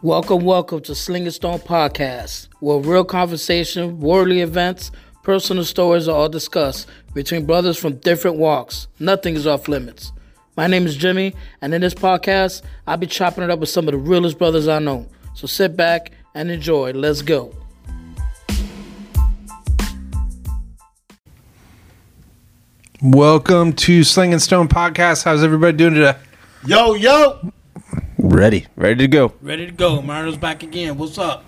Welcome, welcome to Sling Stone Podcast, where real conversation, worldly events, personal stories are all discussed between brothers from different walks. Nothing is off limits. My name is Jimmy, and in this podcast, I'll be chopping it up with some of the realest brothers I know. So sit back and enjoy. Let's go. Welcome to Sling and Stone Podcast. How's everybody doing today? Yo, yo. Ready, ready to go. Ready to go. Mario's back again. What's up?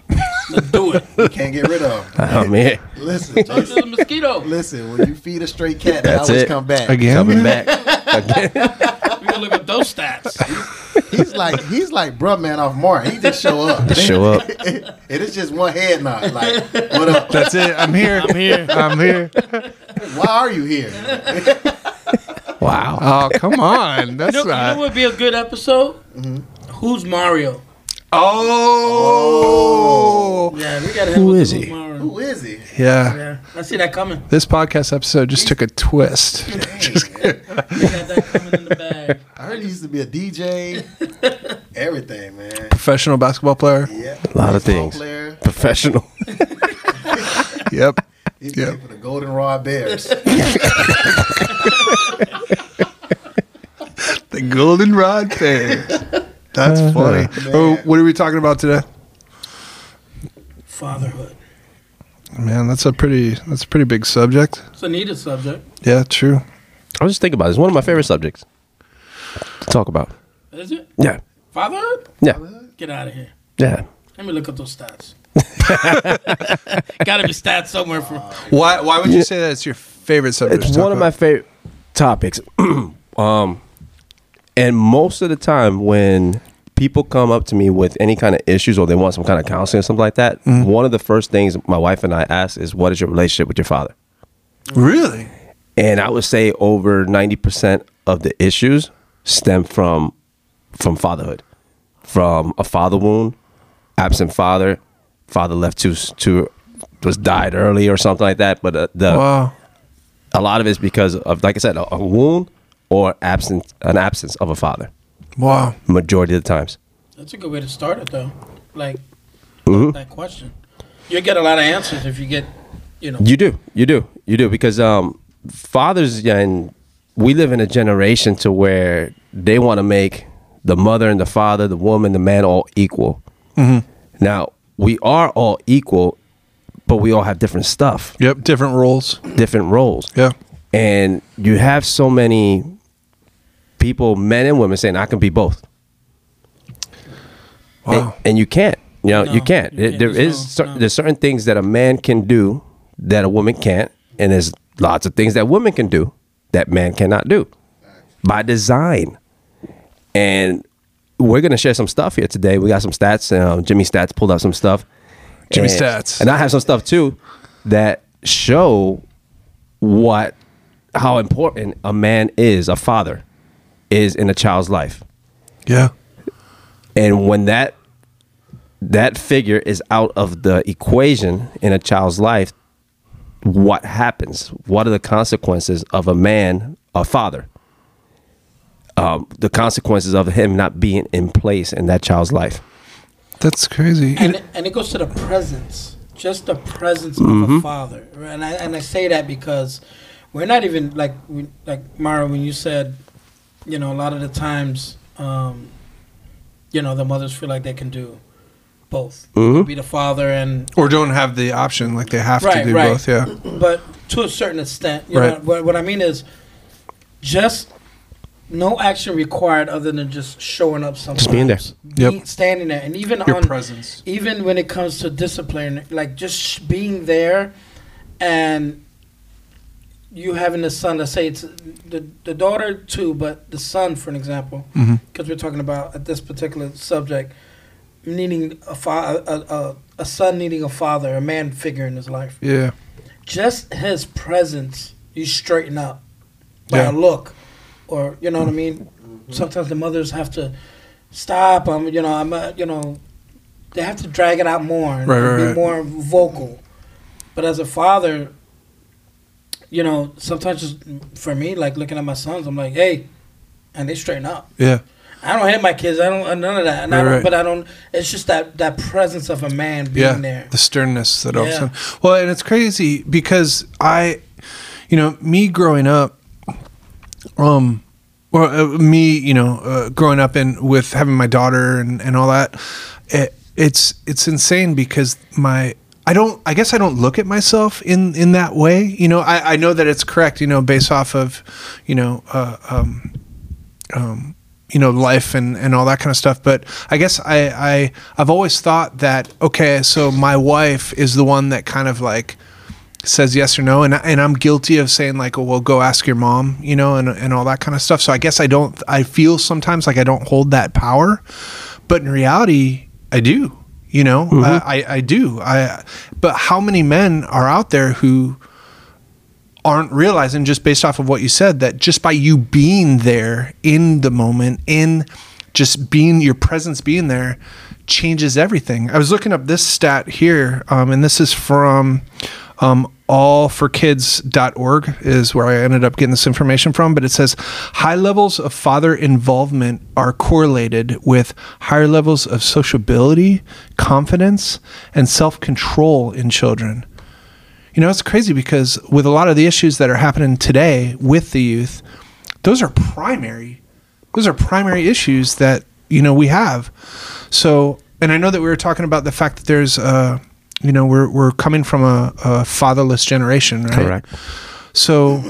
Let's do it. You can't get rid of. 'em. I'm here. Listen, Talk to Jason, the mosquito. listen. When you feed a stray cat, they That's always it. come back. Again? Coming back. Again. We gonna look at those stats. He's like he's like bruh man off Martin. He just show up. Just show up. and it's just one head nod. Like, what up? That's it. I'm here. I'm here. I'm here. Why are you here? Wow. Oh, come on. That's You know, you know not. what would be a good episode? Mm-hmm. Who's Mario? Oh. Yeah, we gotta. A Who's he? Mario. Who is he? Yeah. Yeah, I see that coming. This podcast episode just took a twist. We got that coming in the bag. I heard he used to be a DJ. Everything, man. Professional basketball player. Yeah. A lot of things. Player. Professional. Yep. He Yeah. played for the Goldenrod Bears. The Goldenrod Bear. That's funny. Oh, what are we talking about today? Fatherhood. Man, that's a pretty that's a pretty big subject. It's a needed subject, Yeah, true. I was just thinking about it. It's one of my favorite subjects to talk about. is it? Yeah. Fatherhood? Yeah. Get out of here. Yeah. Let me look up those stats. Gotta be stats somewhere for. Why why would you say that it's your favorite subject? It's to talk one of my about? favorite topics. um, and most of the time when people come up to me with any kind of issues or they want some kind of counseling or something like that, one of the first things my wife and I ask is, "What is your relationship with your father?" Really? and I would say over ninety percent of the issues stem from from fatherhood, from a father wound, absent father, father left too too was died early or something like that. But uh, the Wow. a lot of it's because of like I said, a, a wound or absence an absence of a father. Wow. Majority of the times. That's a good way to start it, though. Like Mhm. that question, you get a lot of answers if you get, you know. You do, you do, you do, because um, fathers and we live in a generation to where they want to make the mother and the father, the woman, the man, all equal. Now we are all equal, but we all have different stuff, Yep, different roles. different roles, Yeah. and you have so many people, men and women, saying I can be both, Wow. and, and you can't. You know, No, you can't. you can't. There's is no- cer- no. there's certain things that a man can do that a woman can't, and there's lots of things that women can do that man cannot do by design. And we're gonna share some stuff here today. We got some stats. Um, Jimmy Stats pulled out some stuff. Jimmy and, Stats. and I have some stuff too that show what how important a man is, a father is in a child's life. Yeah. And when that that figure is out of the equation in a child's life, what happens? What are the consequences of a man, a father? Um, the consequences of him not being in place in that child's life. That's crazy. and and it goes to the presence, just the presence of Mm-hmm. a father. And I and I say that because we're not even like we, like Mara when you said, you know, a lot of the times, um, you know, the mothers feel like they can do both, Mhm. be the father and or don't have the option like they have Right, to do right. both, yeah. but to a certain extent, you Right. know, what, what I mean is just no action required other than just showing up sometimes. Just being there. Yep. Standing there, and even Your on presence. even when it comes to discipline, like just sh- being there, and you having the son. Let's say it's the the daughter too, but the son, for an example, because we're talking about at this particular subject, needing a, fa- a, a a son needing a father, a man figure in his life. Yeah. Just his presence, you straighten up by Yeah. a look, or you know what I mean. Sometimes the mothers have to stop. Um, you know, I'm, uh, you know, they have to drag it out more and Right, right, be right. more vocal. But as a father, you know, sometimes just for me, like looking at my sons, I'm like, hey, and they straighten up. Yeah. I don't hate my kids. I don't none of that. And I Right, don't, right. But I don't. It's just that that presence of a man being yeah, there. the sternness that all of a Yeah. sudden. Well, and it's crazy because I, you know, me growing up, um, well, uh, me, you know, uh, growing up and with having my daughter and and all that, it, it's it's insane because my. I don't. I guess I don't look at myself in in that way. You know, I, I know that it's correct. You know, based off of, you know, uh, um, um, you know, life and, and all that kind of stuff. But I guess I, I I've always thought that okay, so my wife is the one that kind of like says yes or no, and and I'm guilty of saying like, oh, well, go ask your mom, you know, and and all that kind of stuff. So I guess I don't. I feel sometimes like I don't hold that power, but in reality, I do. You know, I, I I do. I but how many men are out there who aren't realizing just based off of what you said that just by you being there in the moment in just being your presence being there changes everything i was looking up this stat here um, and this is from um, allforkids.org is where i ended up getting this information from but it says high levels of father involvement are correlated with higher levels of sociability confidence and self-control in children you know, it's crazy because with a lot of the issues that are happening today with the youth, those are primary. Those are primary issues that you know we have. So, and I know that we were talking about the fact that there's, uh, you know, we're we're coming from a, a fatherless generation, right? Correct. So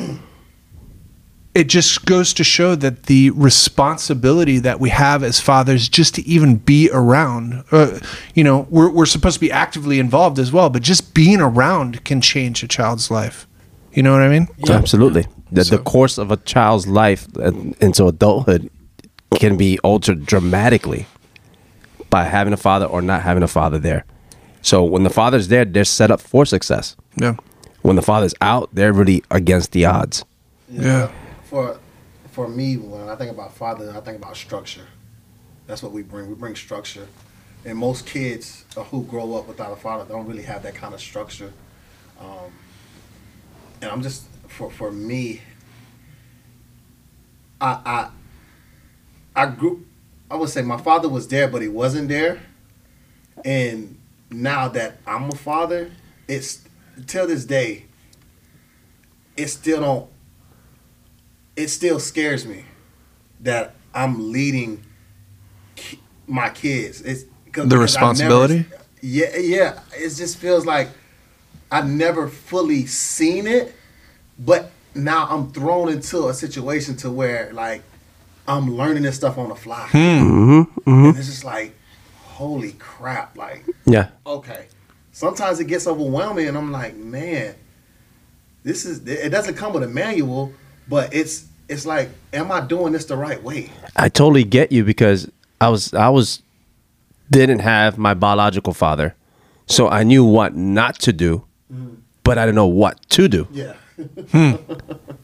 it just goes to show that the responsibility that we have as fathers just to even be around, uh, you know, we're, we're supposed to be actively involved as well, but just being around can change a child's life. You know what I mean? yeah. Absolutely. The, So- the course of a child's life uh, into adulthood can be altered dramatically by having a father or not having a father there. So when the father's there, they're set up for success. Yeah. When the father's out, they're really against the odds. Yeah. For for me, when I think about father, I think about structure. That's what we bring. We bring structure, and most kids uh, who grow up without a father don't really have that kind of structure. Um, and I'm just for for me. I I I grew. I would say my father was there, but he wasn't there. And now that I'm a father, it's till this day. It still don't it still scares me that I'm leading ki- my kids. It's 'cause- The because I never- responsibility? yeah, yeah. It just feels like I've never fully seen it, but now I'm thrown into a situation to where like I'm learning this stuff on the fly, Mm-hmm. and it's just like, holy crap! Like, Yeah. okay. Sometimes it gets overwhelming, and I'm like, man, this is. It doesn't come with a manual, but it's it's like, am I doing this the right way? I totally get you because I was I was didn't have my biological father. So I knew what not to do, mm-hmm. but I didn't know what to do. Yeah. Hmm.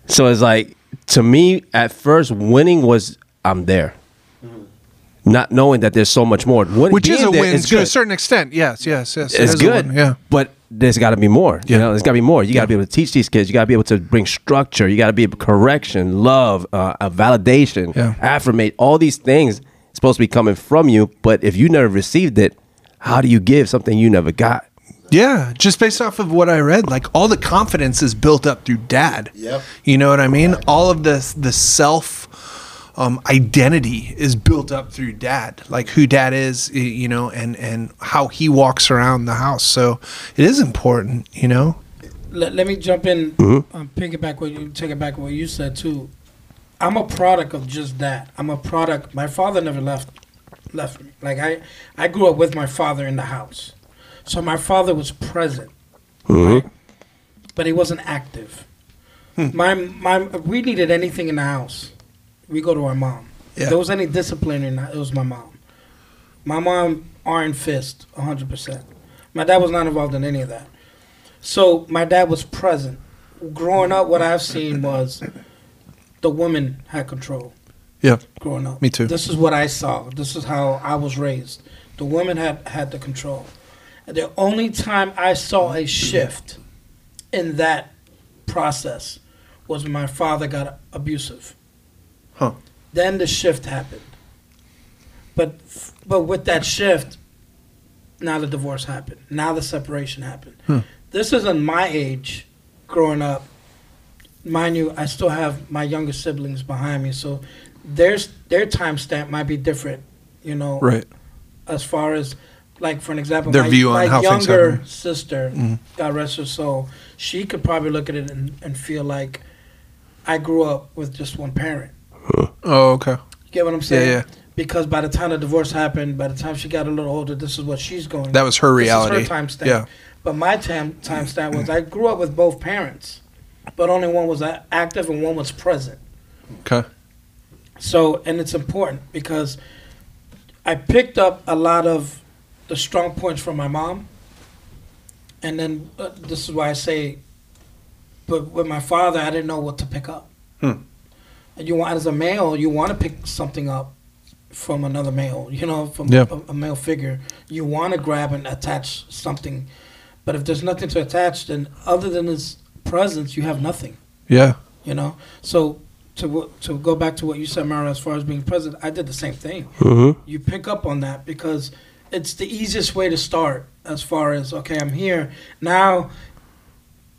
So it's like to me at first winning was I'm there. Not knowing that there's so much more. Win- Which is a there win is to a certain extent. Yes, yes, yes. It's is a good. win, Yeah. But there's got to be more. You know, there's got to be more. You got to be able to teach these kids. You got to be able to bring structure. You got to be able correction, love, uh, a validation, Yeah. affirmate. All these things supposed to be coming from you. But if you never received it, how do you give something you never got? Yeah, just based off of what I read, like all the confidence is built up through dad. Yep. You know what I mean? All of the the self um, identity is built up through dad, like who dad is, you know, and and how he walks around the house. So it is important, you know. let, let me jump in Mm-hmm. um, piggyback what you take it back what you said too i'm a product of just that i'm a product my father never left left me like i i grew up with my father in the house so my father was present right? but he wasn't active Hmm. my my we needed anything in the house we go to our mom Yeah. if there was any discipline in that it was my mom my mom iron fist 100% my dad was not involved in any of that so my dad was present. Growing up, what I've seen was the woman had control. Yeah. Growing up, Me too. This is what I saw. This is how I was raised. The woman had had the control. And the only time I saw a shift in that process was when my father got abusive. Huh. Then the shift happened. but but with that shift, now the divorce happened. Now the separation happened. Hmm. This isn't my age, growing up. Mind you, I still have my younger siblings behind me, so there's their time stamp might be different. You know, Right. as far as like for an example, Their my, view on my how things younger happen. sister, Mhm. God rest her soul, she could probably look at it and, and feel like I grew up with just one parent. Oh, okay. You get what I'm saying? yeah. yeah. Because by the time the divorce happened, by the time she got a little older, this is what she's going. That was her This is reality. her time stamp. Yeah. But my time time stamp was I grew up with both parents, but only one was active and one was present. Okay. So, and it's important because I picked up a lot of the strong points from my mom. And then uh, this is why I say, but with my father, I didn't know what to pick up. Hmm. And you want, as a male, you want to pick something up from another male, you know, from Yeah. a, a male figure. You want to grab and attach something. But if there's nothing to attach, then other than his presence, you have nothing Yeah. you know. So to to go back to what you said, Mara, as far as being present, I did the same thing. Mm-hmm. You pick up on that because it's the easiest way to start. As far as okay, I'm here now.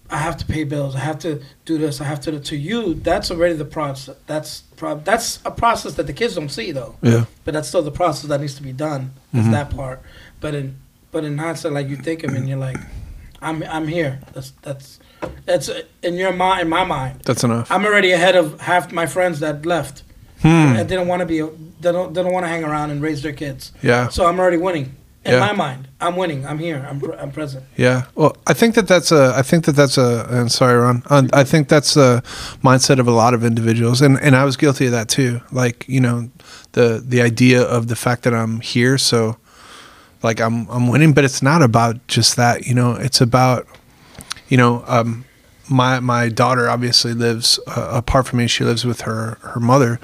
I have to pay bills. I have to do this. I have to. To you, that's already the process. That's pro- that's a process that the kids don't see though. Yeah. But that's still the process that needs to be done. Is Mhm. that part? But in but in hindsight, like you think of and you're like, I'm I'm here. That's that's that's in your mind. In my mind, That's enough. I'm already ahead of half my friends that left Hmm. and didn't want to be. They don't. They don't want to hang around and raise their kids. Yeah. So I'm already winning. In Yeah. my mind, I'm winning. I'm here. I'm. Pre- I'm present. Yeah. Well, I think that that's a. I think that that's a. And sorry, Ron. I think that's a mindset of a lot of individuals, and and I was guilty of that too. Like you know, the the idea of the fact that I'm here, so like I'm I'm winning, but it's not about just that. You know, it's about, you know, um, my my daughter obviously lives uh, apart from me. She lives with her her mother,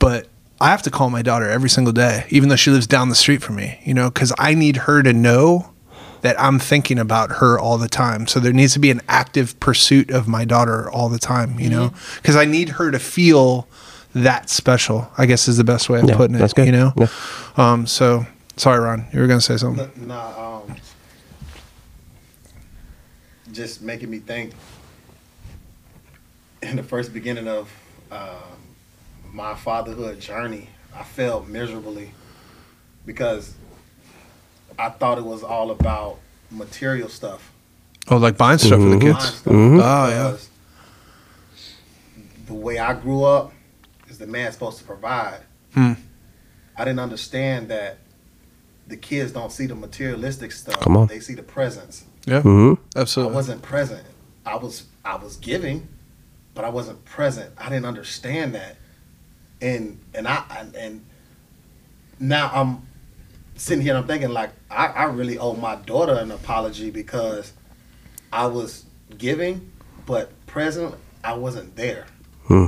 but I have to call my daughter every single day, even though she lives down the street from me, you know, because I need her to know that I'm thinking about her all the time. So there needs to be an active pursuit of my daughter all the time, you know, because I need her to feel that special, I guess is the best way of Yeah, putting it, that's good. you know? Yeah. Um, so sorry, Ron, you were going to say something. Nah, um, just making me think in the first beginning of um, my fatherhood journey, I failed miserably because I thought it was all about material stuff. Oh, like buying stuff for the Mhm. kids. Buying stuff. Mhm. Oh, yeah. The way I grew up is the man supposed to provide. Hmm. I didn't understand that the kids don't see the materialistic stuff. Come on. They see the presence. Yeah, Mm-hmm. I wasn't present. I was I was giving, but I wasn't present. I didn't understand that, and and I and, now I'm sitting here and I'm thinking like I, I really owe my daughter an apology because I was giving, but present I wasn't there Hmm.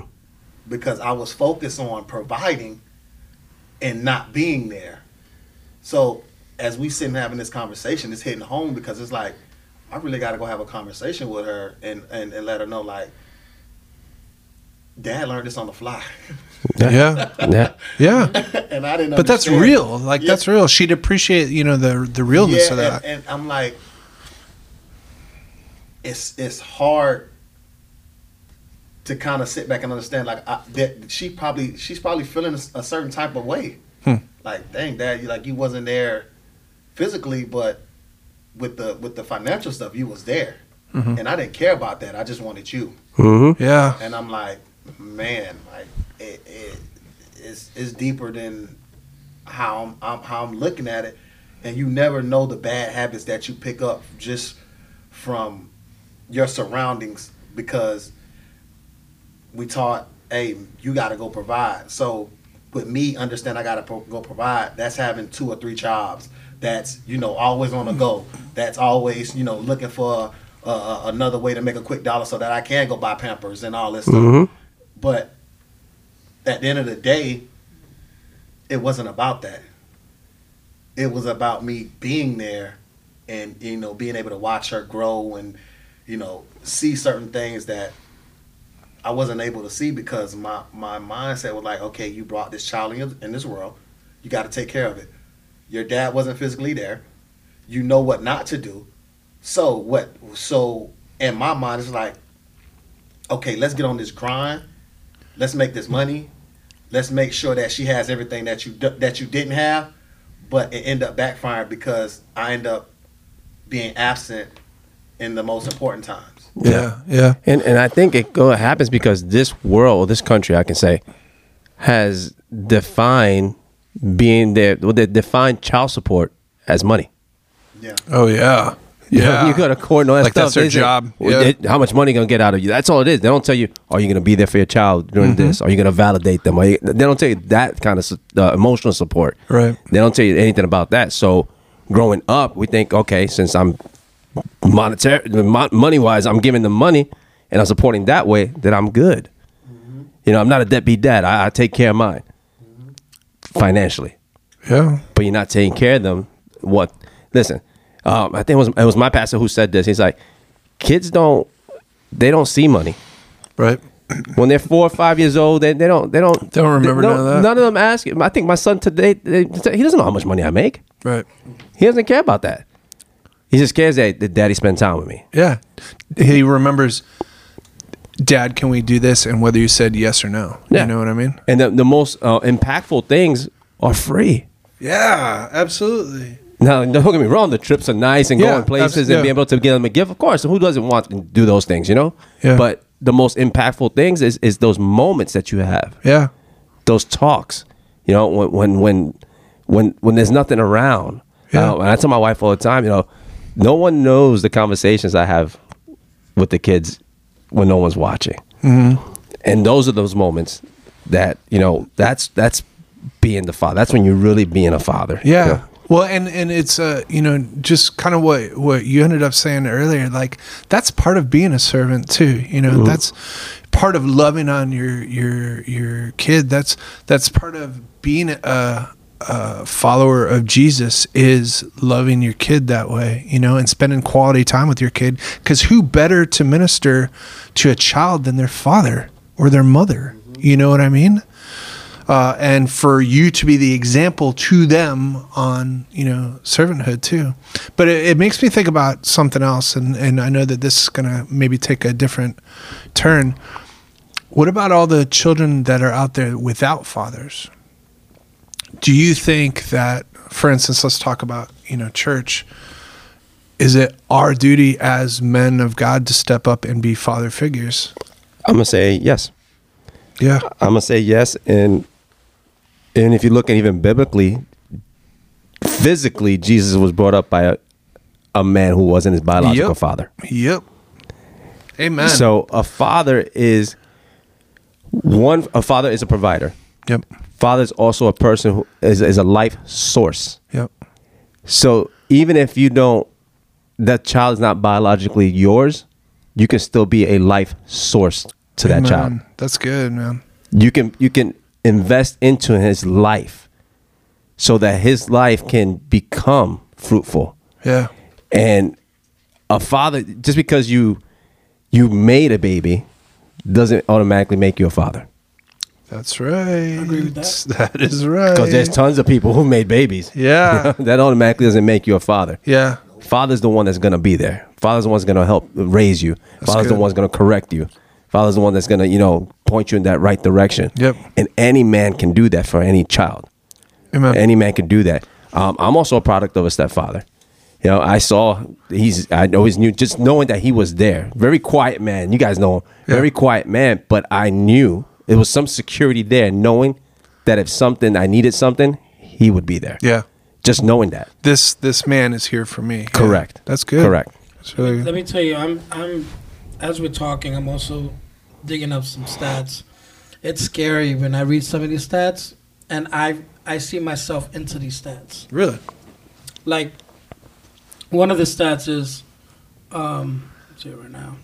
because I was focused on providing and not being there. So as we sitting having this conversation, it's hitting home because it's like I really got to go have a conversation with her and, and, and let her know like, Dad learned this on the fly, Yeah, Yeah. yeah. and I didn't. But that's real. Like Yeah. that's real. She'd appreciate, you know, the the realness of that. And, and I'm like, it's it's hard to kind of sit back and understand. Like I, that she probably she's probably feeling a, a certain type of way. Hmm. Like, dang, dad, you like you wasn't there physically, but with the with the financial stuff, you was there, Mhm. and I didn't care about that. I just wanted you. Mm-hmm. Yeah, And I'm like, man, like it, it it's it's deeper than how I'm, I'm how I'm looking at it, and you never know the bad habits that you pick up just from your surroundings because we taught, hey, you got to go provide. So with me, understand I got to pro- go provide. That's having two or three jobs. That's you know always on the go. That's always you know looking for uh, another way to make a quick dollar so that I can go buy Pampers and all this stuff. Mhm. But at the end of the day, it wasn't about that. It was about me being there and you know being able to watch her grow and you know see certain things that I wasn't able to see because my my mindset was like, okay, you brought this child in, in this world, You got to take care of it. Your dad wasn't physically there. You know what not to do. So what? So in my mind, it's like, okay, let's get on this grind. Let's make this money. Let's make sure that she has everything that you that you didn't have, but it end up backfiring because I end up being absent in the most important times. Yeah, yeah, And and I think it go happens because this world, this country, I can say, has defined being there. Well, they defined child support as money. Yeah. oh yeah, You know, yeah. you go to court and all that Like stuff. that's their job. Yeah. how much money gonna get out of you? That's all it is. They don't tell you, are you gonna be there for your child during Mm-hmm. this? Are you gonna validate them? Are you, they don't tell you that kind of uh, emotional support. Right. They don't tell you anything about that. So, growing up, we think, okay, since I'm monetary, money wise, I'm giving them money and I'm supporting that way, that I'm good. You know, I'm not a deadbeat dad. I, I take care of mine financially yeah. but you're not taking care of them. What? Listen, um, I think it was it was my pastor who said this. He's like, kids don't they don't see money Right. when they're four or five years old. They, they don't they don't They don't remember they- none of that. None of them ask. I think my son today they, he doesn't know how much money I make. Right. He doesn't care about that. He just cares that that daddy spend time with me. Yeah. He remembers, Dad, can we do this? And whether you said yes or no. Yeah. You know what I mean? And the, the most uh, impactful things are free. Yeah, absolutely. Now, don't get me wrong. The trips are nice and Yeah, going places abs- and yeah. be able to give them a gift. Of course, who doesn't want to do those things? You know. Yeah. But the most impactful things is is those moments that you have, Yeah. those talks. You know, when when when when, when there's nothing around. Yeah. Uh, and I tell my wife all the time. You know, no one knows the conversations I have with the kids when no one's watching. Mm-hmm. And those are those moments that you know. That's that's being the father. That's when you're really being a father. Yeah. Well, and and it's uh you know just kind of what what you ended up saying earlier. Like that's part of being a servant too. You know that's part of loving on your your your kid. That's that's part of being a, a follower of Jesus is loving your kid that way. You know, and spending quality time with your kid. Because who better to minister to a child than their father or their mother? You know what I mean? Uh, and for you to be the example to them on you know servanthood too. But it, it makes me think about something else and, and i know that this is going to maybe take a different turn. What about all the children that are out there without fathers? Do you think that for instance let's talk about you know church. Is it our duty as men of god to step up and be father figures? I'm gonna say yes. yeah. I'm gonna say yes, and and if you look at even biblically, physically, Jesus was brought up by a, a man who wasn't his biological Yep. father. yep amen So a father is one. A father is a provider. yep Father is also a person who is, is a life source. yep So even if you don't, that child is not biologically yours, you can still be a life source to that child. That's good, man. you can you can invest into his life so that his life can become fruitful Yeah. and a father just because you you made a baby doesn't automatically make you a father That's right. agree with that. That is right. because there's tons of people who made babies Yeah. that automatically doesn't make you a father yeah. father's the one that's going to be there father's the one that's going to help raise you father's the good. one that's going to correct you father's the one that's going to you know point you in that right direction Yep. and any man can do that for any child Amen. Any man can do that. Um, I'm also a product of a stepfather. You know, I saw he's. I always knew just knowing that he was there. Very quiet man. You guys know him. Yeah. Very quiet man. But I knew it was some security there, knowing that if something I needed something, he would be there. yeah. Just knowing that. This this man is here for me. Yeah. Correct. That's good. Correct. That's really Let me tell you, I'm I'm as we're talking, I'm also digging up some stats. It's scary when I read some of these stats, and I I see myself into these stats. Really? Like one of the stats is, um, let's see it right now,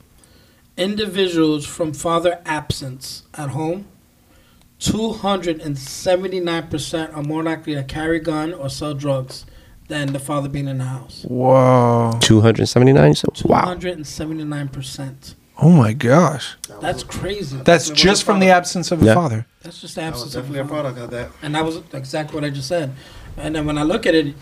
individuals from father absence at home. 279% are more likely to carry a gun or sell drugs than the father being in the house. Whoa. 279. So wow. 279%. Oh my gosh. That's crazy. That's Definitely just was from the absence of a Yeah. father. That's just the I was absence of definitely a product of that. And that was exactly what I just said. And then when I look at it,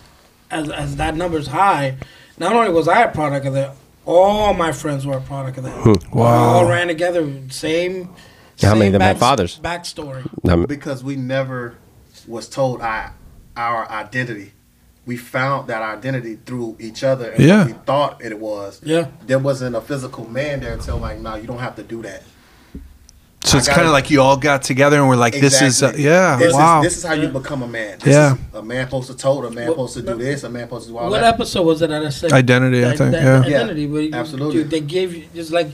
as, as that number's high, not only was I a product of that, all my friends were a product of that. Wow. All ran together, same. How many of them had fathers? Backstory. Um, because we never was told our our identity. We found that identity through each other and Yeah. what we thought it was. Yeah. There wasn't a physical man there until like, no, you don't have to do that. So I it's kind of like you all got together and we're like, this is, uh, yeah, This wow. Is, this is how you become a man. This Yeah. Is a man supposed to told, a man What- supposed to do this, a man supposed to do all What that. episode was it that I said? Identity, I that- think, that yeah. Yeah, Identity. where you- absolutely. you- they gave you just like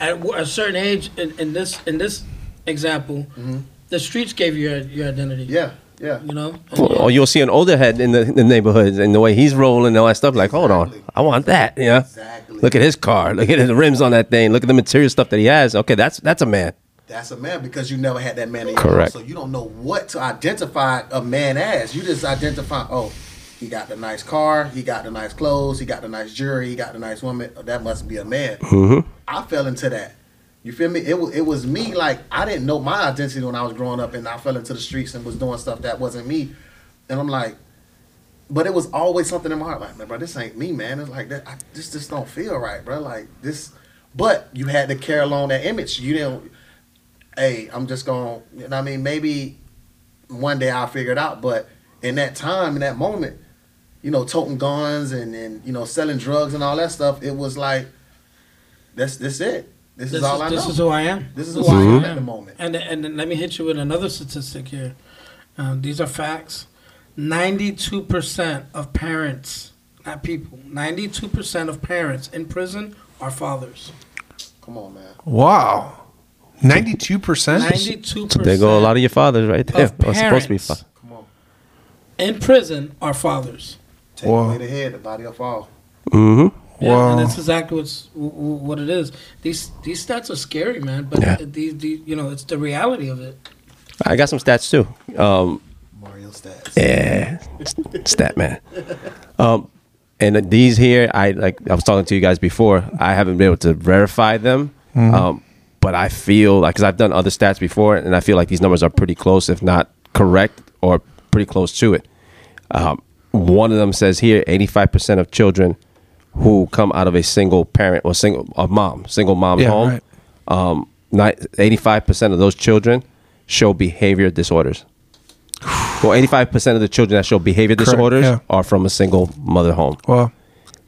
at a certain age in, in this in this example, Mhm. the streets gave you your, your identity. Yeah, yeah. You know. or you'll see an older head in the, in the neighborhoods and the way he's rolling and all that stuff. Like, hold on, I want that. Yeah. Exactly. Look at his car. Look at the rims on that thing. Look at the material stuff that he has. Okay, that's that's a man. That's a man because you never had that man in your Correct. life, so you don't know what to identify a man as. You just identify, oh, he got the nice car, he got the nice clothes, he got the nice jewelry, he got the nice woman. Oh, that must be a man. Mm-hmm. I fell into that. You feel me? It was it was me. Like I didn't know my identity when I was growing up, and I fell into the streets and was doing stuff that wasn't me. And I'm like, but it was always something in my heart, like, man, bro, this ain't me, man. It's like that. I, this just don't feel right, bro. Like this. But you had to carry along that image. You didn't. Hey, I'm just gonna. You know I mean? Maybe one day I'll figure it out. But in that time, in that moment, you know, toting guns and and you know selling drugs and all that stuff, it was like, that's this it. This, This is all is, I this know. is who I am. This is who I am at the moment. And and then let me hit you with another statistic here. Um, these are facts. Ninety-two percent of parents, not people, ninety-two percent of parents in prison are fathers. Come on, man. wow. 92%? Ninety-two So there go a lot of your fathers right there. Of Or supposed to be parents. fa- Come on. in prison are fathers. Take Whoa. away the head, the body will fall. Mhm. Yeah, Wow. and that's exactly what's w- w- what it is. These these stats are scary, man. But Yeah. these, these, you know, it's the reality of it. I got some stats too. Um, Mario stats. Yeah, stat man. Um, and these here, I like. I was talking to you guys before. I haven't been able to verify them, um, but I feel like because I've done other stats before, and I feel like these numbers are pretty close, if not correct, or pretty close to it. Um, one of them says here, eighty-five percent of children who come out of a single parent or single a mom, single mom Yeah, home, right. um, eighty-five percent of those children show behavior disorders. Well, eighty-five percent of the children that show behavior Correct, disorders yeah. are from a single mother home. Wow.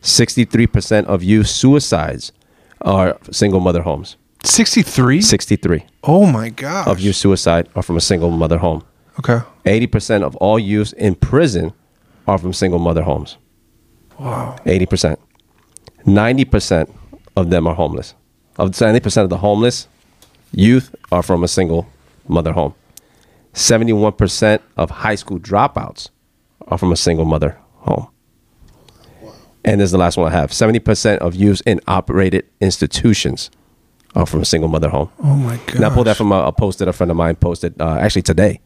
Sixty-three percent of youth suicides are single mother homes. 63? 63. Oh my god. of youth suicide are from a single mother home. Okay. Eighty percent of all youth in prison are from single mother homes. Wow. Eighty percent. Ninety percent of them are homeless. Of ninety percent of the homeless youth are from a single mother home. Seventy-one percent of high school dropouts are from a single mother home. And this is the last one I have. Seventy percent of youth in operated institutions are from a single mother home. Oh my God. And I pulled that from a, a post that a friend of mine posted uh, actually today.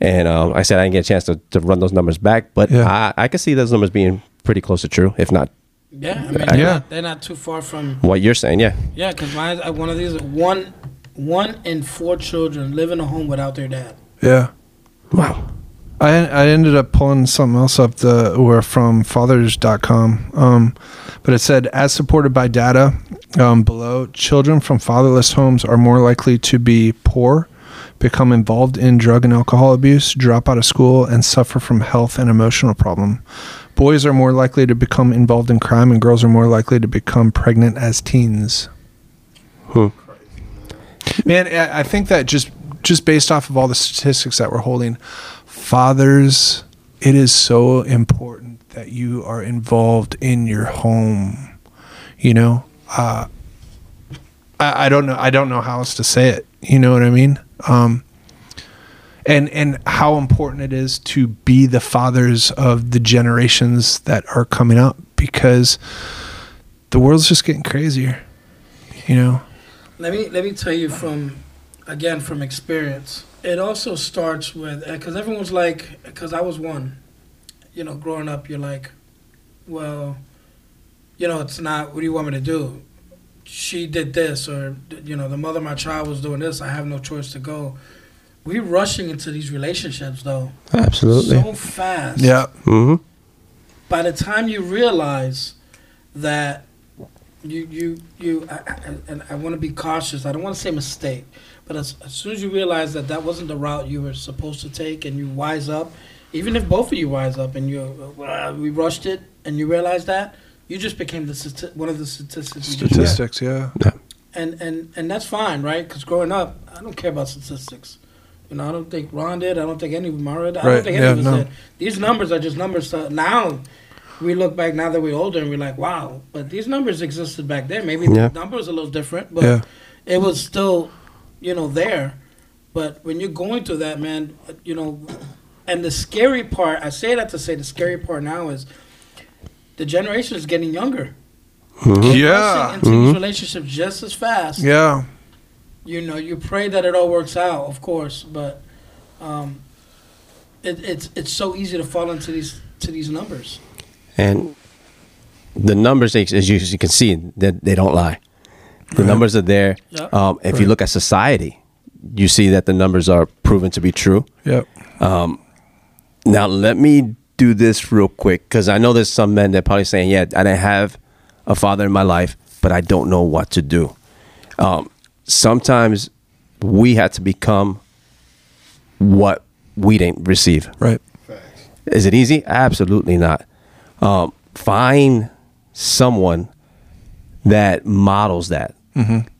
And um, I said I didn't get a chance to, to run those numbers back, but Yeah. I, I could see those numbers being pretty close to true, if not Yeah, I mean, they're, Yeah. Not, they're not too far from. what you're saying. Yeah. Yeah, because mine uh, one of these one one in four children live in a home without their dad. Yeah. Wow. I I ended up pulling something else up the or from fathers.com. Um, but it said as supported by data um, below, children from fatherless homes are more likely to be poor, become involved in drug and alcohol abuse, drop out of school, and suffer from health and emotional problem. Boys are more likely to become involved in crime, and girls are more likely to become pregnant as teens. Hmm. Man, I I think that just just based off of all the statistics that we're holding, fathers, it is so important that you are involved in your home. You know, uh, I, I don't know. I don't know how else to say it. You know what I mean? Um, and and how important it is to be the fathers of the generations that are coming up because the world's just getting crazier. You know. Let me let me tell you from again from experience. It also starts with eh, because everyone's like because I was one. You know, growing up, you're like, well, you know, it's not. What do you want me to do? she did this or you know the mother of my child was doing this. I have no choice to go. We rushing into these relationships though Absolutely. so fast. Yeah. hmm By the time you realize that you you you I, I, and I want to be cautious. I don't want to say mistake, but as, as soon as you realize that that wasn't the route you were supposed to take, and you wise up, even if both of you wise up and you uh, we rushed it, and you realize that you just became the stati- one of the statistics. you just read. Statistics. Yeah. and and and that's fine, right? Because growing up, I don't care about statistics. You know, I don't think Ron did. I don't think any of Mara did. I don't think any yeah, of us no. did. These numbers are just numbers. To, now, we look back now that we're older and we're like, wow. But these numbers existed back then. Maybe Yeah. the numbers a little different, but Yeah. it was still, you know, there. But when you're going through that, man, you know, and the scary part, I say that to say the scary part now is the generation is getting younger. Mm-hmm. Yeah. Rushing into these mm-hmm. relationships just as fast Yeah. You know, you pray that it all works out, of course, but um, it, it's it's so easy to fall into these to these numbers. And the numbers, as you, as you can see, that they don't lie. The numbers are there. Yeah. Um, if you look at society, you see that the numbers are proven to be true. Yep. Now, let me do this real quick because I know there's some men that probably saying, "Yeah, I didn't have a father in my life, but I don't know what to do." Um, sometimes we have to become what we didn't receive. Right. Facts. Is it easy? Absolutely not. Um, find someone that models that.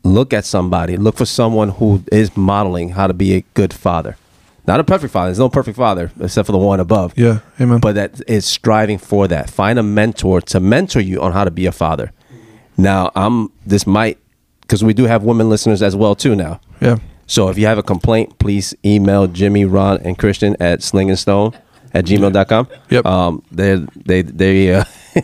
Look at somebody. Look for someone who is modeling how to be a good father. Not a perfect father. There's no perfect father except for the one above. Yeah. Amen. But that is striving for that. Find a mentor to mentor you on how to be a father. Now, I'm. This might because we do have women listeners as well too now. yeah. So if you have a complaint, please email Jimmy, Ron, and Christian at slingandstone at gmail.com. Yep. Um, they they they uh,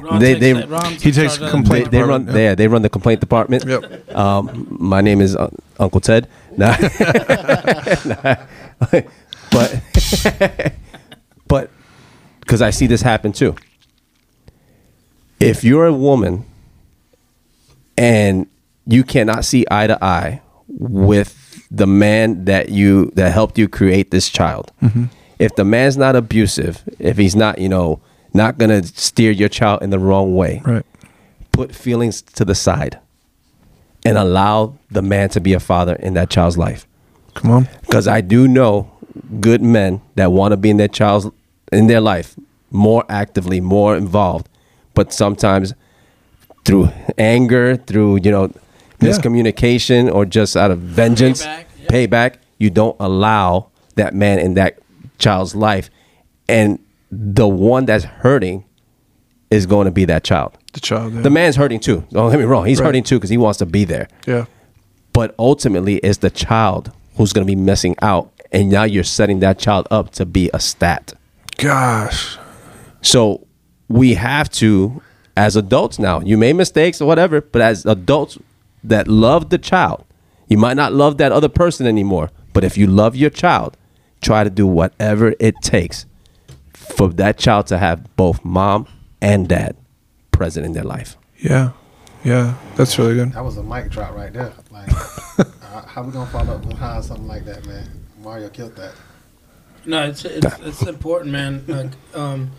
Ron They- takes they- that- Ron's he takes complaint they, they run yeah. yeah. they run the complaint department. Yep. Um, my name is uh, Uncle Ted. Nah. but but because I see this happen too. If you're a woman and you cannot see eye to eye with the man that you that helped you create this child, mm-hmm. if the man's not abusive, if he's not you know not gonna steer your child in the wrong way, Right. put feelings to the side and allow the man to be a father in that child's life Come on. because I do know good men that want to be in their child's in their life more actively, more involved, but sometimes through anger, through you know Yeah. miscommunication, or just out of vengeance, Payback, yeah. payback, you don't allow that man in that child's life, and the one that's hurting is going to be that child. The child. Yeah. The man's hurting too. Don't get me wrong; he's Right. hurting too because he wants to be there yeah. but ultimately it's the child who's going to be missing out and now you're setting that child up to be a stat Gosh. so we have to as adults now you made mistakes or whatever but as adults that love the child you might not love that other person anymore but if you love your child try to do whatever it takes for that child to have both mom and dad present in their life Yeah. Yeah. That's really good. That was a mic drop right there. Like, uh, how we gonna follow up behind something like that, man? Mario killed that. No, it's it's, it's important, man. Like, um,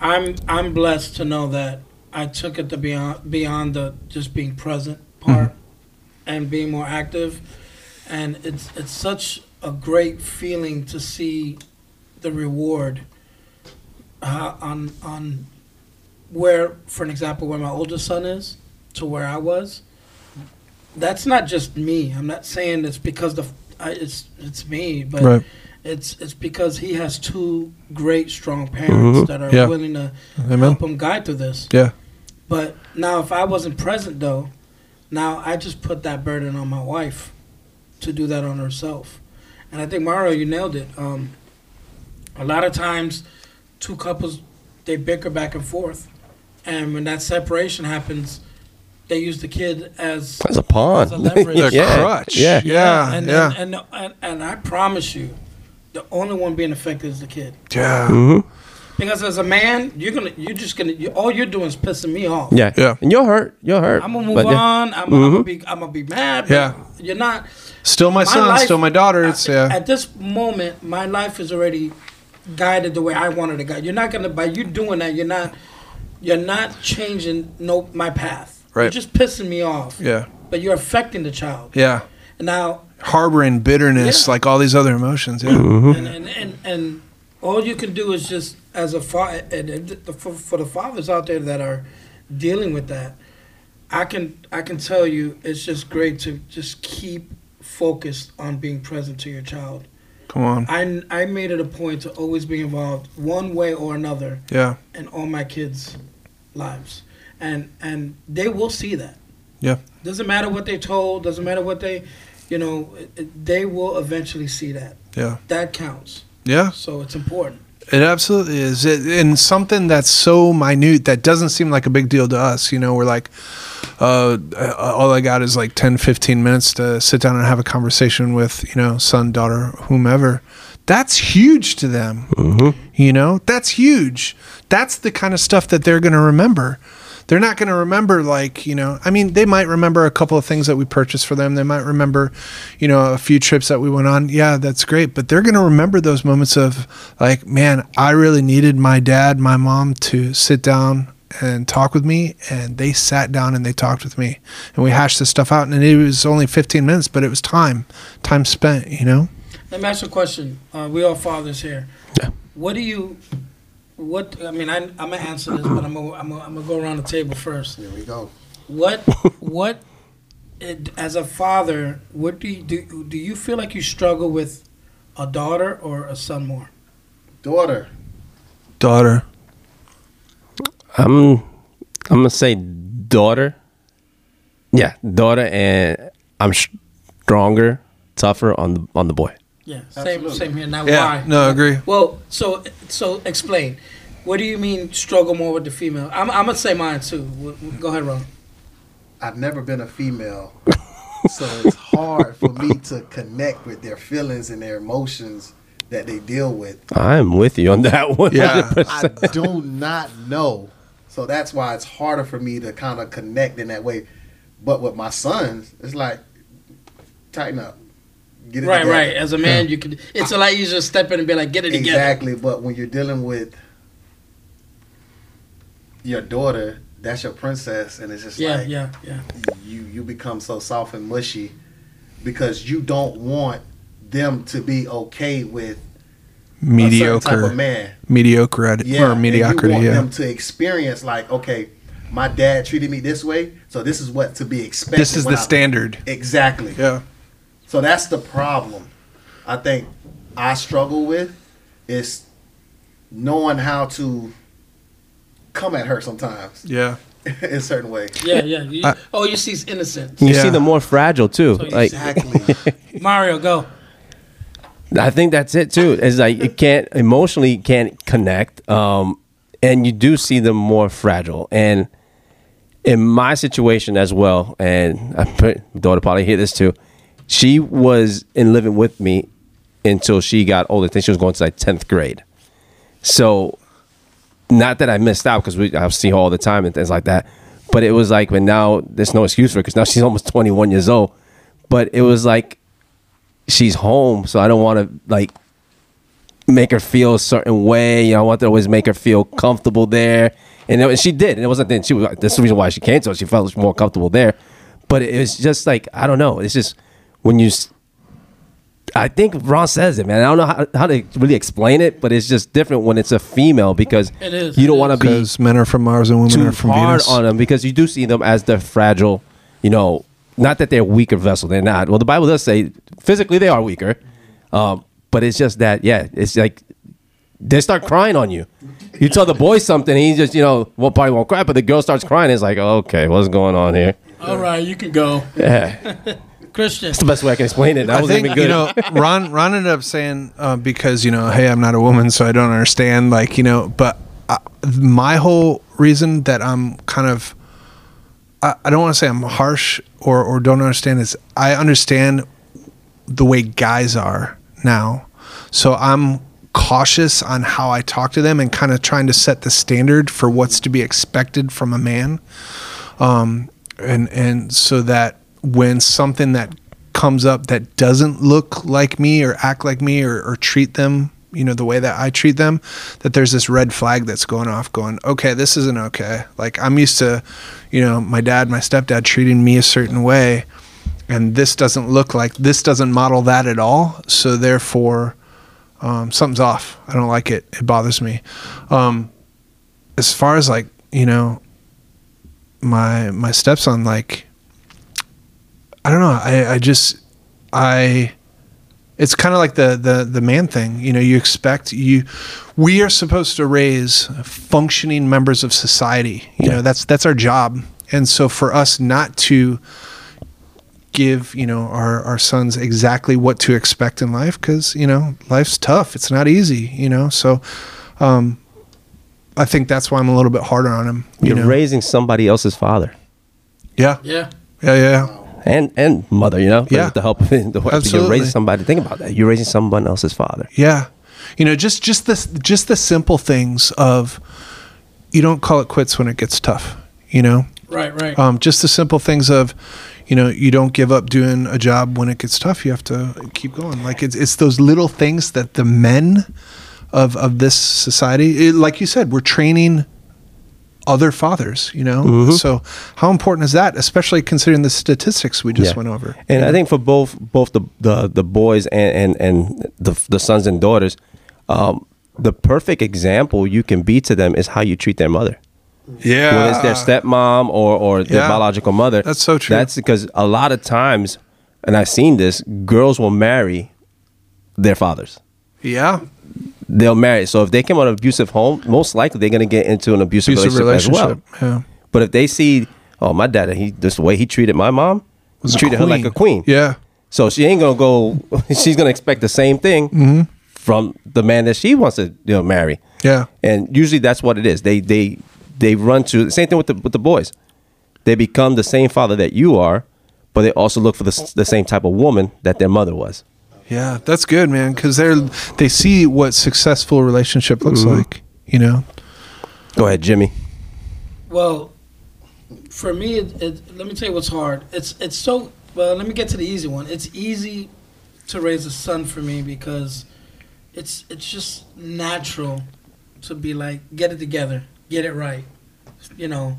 I'm I'm blessed to know that I took it to beyond beyond the just being present part and being more active, and it's it's such a great feeling to see the reward uh, on on where, for an example, where my oldest son is to where I was. That's not just me. I'm not saying it's because the I, it's it's me, but Right. it's it's because he has two great, strong parents Mhm. that are Yeah. willing to Amen. help him guide through this. Yeah. But now, if I wasn't present, though, now I just put that burden on my wife to do that on herself. And I think Mario, you nailed it. Um, a lot of times, two couples they bicker back and forth, and when that separation happens, they use the kid as as a pawn As a leverage. The yeah crutch. yeah Yeah. and, yeah. And, and, and and I promise you, the only one being affected is the kid. yeah. Mhm. Because as a man, you're gonna, you're just gonna, you, all you're doing is pissing me off. Yeah, Yeah. And you're hurt. You're hurt. I'm gonna move But yeah. on. I'm, I'm gonna mm-hmm. be, I'm gonna be mad. but Yeah. You're not. Still my, son, life- still my daughter. It's at, yeah. At this moment, my life is already guided the way I wanted to guide. You're not gonna by you doing that. You're not. You're not changing no my path. Right. You're Right. just pissing me off. Yeah. But you're affecting the child. Yeah. And now, Harboring bitterness, Yeah. like all these other emotions. Yeah. Mm-hmm. and, and, and, and all you can do is just as a father, and for, for the fathers out there that are dealing with that, I can I can tell you it's just great to just keep focused on being present to your child. Come on. I, I made it a point to always be involved one way or another Yeah. in all my kids' lives, and and they will see that. Yeah. Doesn't matter what they told. Doesn't matter what they, you know, they will eventually see that. Yeah. That counts. Yeah. So it's important. It absolutely is. It, and something that's so minute that doesn't seem like a big deal to us. You know, we're like, uh, all I got is like 10, 15 minutes to sit down and have a conversation with, you know, son, daughter, whomever. That's huge to them. You know, that's huge. That's the kind of stuff that they're going to remember. They're not going to remember, like, you know, I mean, they might remember a couple of things that we purchased for them. They might remember, you know, a few trips that we went on. Yeah, that's great. But they're going to remember those moments of, like, man, I really needed my dad, my mom to sit down and talk with me. And they sat down and they talked with me. And we hashed this stuff out. And it was only 15 minutes, but it was time, time spent, you know? Let me ask a question. Uh, we all fathers here. Yeah. What do you, what, I mean, I, I'm going to answer this, but I'm going to I'm gonna, I'm gonna go around the table first. Here we go. What, what, it, as a father, what do you, do, do you feel like you struggle with a daughter or a son more? Daughter. Daughter. I'm I'm gonna say daughter. Yeah, daughter, and I'm stronger, tougher on the on the boy. Yeah, same, Absolutely. same here. Now, Yeah. why? No, I agree. Well, so so explain. What do you mean struggle more with the female? I'm, I'm gonna say mine too. W- w- Go ahead, Ron. I've never been a female, so it's hard for me to connect with their feelings and their emotions that they deal with. I'm with you on that one. Yeah. I do not know, so that's why it's harder for me to kind of connect in that way. But with my sons, it's like tighten up, get it Right, together. right. As a man, you can. It's a lot easier to step in and be like, "Get it together." Exactly, but when you're dealing with your daughter, that's your princess, and it's just Yeah, like yeah, yeah. you you become so soft and mushy because you don't want them to be okay with a type Mediocre. of man. Mediocre at Yeah, or mediocrity. And you want Yeah. them to experience like, okay, my dad treated me this way, so this is what to be expected. This is the I- standard. Exactly. Yeah. So that's the problem. I think I struggle with is knowing how to come at her sometimes Yeah. in a certain way. Yeah, yeah. You, I- oh, you see innocent. You Yeah. see them more fragile too. So like Exactly. Mario, go. I think that's it too. It's like you can't emotionally can't connect, um, and you do see them more fragile. And in my situation as well, and I put my daughter probably hear this too. She was in living with me until she got older. I think she was going to like tenth grade. So, not that I missed out because I see her all the time and things like that. But it was like, when now there's no excuse for it because now she's almost 21 years old. But it was like she's home, so I don't want to like make her feel a certain way. You know, I want to always make her feel comfortable there, and, it, and she did. And it wasn't then she was. Like, That's the reason why she came us. She felt more comfortable there. But it was just like I don't know. It's just when you. I think Ron says it, man. I don't know how, how to really explain it, but it's just different when it's a female because It is, you don't want to be Because men are from Mars and women are from hard Venus. on them because you do see them as the fragile, you know, not that they're weaker vessel. They're not. Well, the Bible does say physically they are weaker, um, but it's just that yeah, it's like they start crying on you. You tell the boy something, he just you know, well probably won't cry, but the girl starts crying. It's like okay, what's going on here? All right, you can go. Yeah, Christian. that's the best way I can explain it. That I wasn't think even good. you know Ron. Ron ended up saying uh, because you know, hey, I'm not a woman, so I don't understand. Like you know, but uh, my whole reason that I'm kind of I, I don't want to say I'm harsh or or don't understand is I understand the way guys are now, so I'm cautious on how I talk to them and kind of trying to set the standard for what's to be expected from a man. Um, and and so that when something that comes up that doesn't look like me or act like me or, or treat them you know the way that i treat them that there's this red flag that's going off going okay this isn't okay. Like i'm used to you know my dad my stepdad treating me a certain way and this doesn't look like this doesn't model that at all so therefore um, something's off. I don't like it. It bothers me. Um, as far as like you know my my stepson like I don't know. I, I just I it's kind of like the, the the man thing. You know, you expect you we are supposed to raise functioning members of society. You know, that's that's our job. And so for us not to give, you know, our our sons exactly what to expect in life cuz, you know, life's tough. It's not easy, you know. So um I think that's why I'm a little bit harder on him. You You're know? raising somebody else's father yeah. Yeah. Yeah, yeah. And and mother. You know, Yeah. with the help of the You're raising somebody. Think about that. You're raising someone else's father. Yeah. You know, just just the just the simple things of you don't call it quits when it gets tough, you know? Right, right. Um, just the simple things of you know, you don't give up doing a job when it gets tough. You have to keep going. Like it's it's those little things that the men of of this society, it, like you said, we're training other fathers, you know? So how important is that, especially considering the statistics we just Yeah. went over? And I think for both both the the, the boys and and, and the the sons and daughters, um, the perfect example you can be to them is how you treat their mother. yeah. When it's their stepmom or or their Yeah. biological mother. That's so true. That's because a lot of times, and I've seen this, girls will marry their fathers. Yeah. They'll marry. So if they come out of an abusive home, most likely they're going to get into an abusive, Abusive relationship, relationship. as well. Yeah. But if they see, oh, my dad, he just the way he treated my mom, Was treated her like a queen. Yeah. So she ain't gonna go. She's gonna expect the same thing Mm-hmm. from the man that she wants to you know marry. Yeah. And usually that's what it is. They they they run to the same thing with the with the boys. They become the same father that you are, but they also look for the, the same type of woman that their mother was. Yeah, that's good, man. Because they're they see what successful relationship looks Mm-hmm. like. You know. Go ahead, Jimmy. Well, for me, it, it, let me tell you what's hard. It's it's so well. Let me get to the easy one. It's easy to raise a son for me because it's it's just natural to be like get it together, get it right. You know.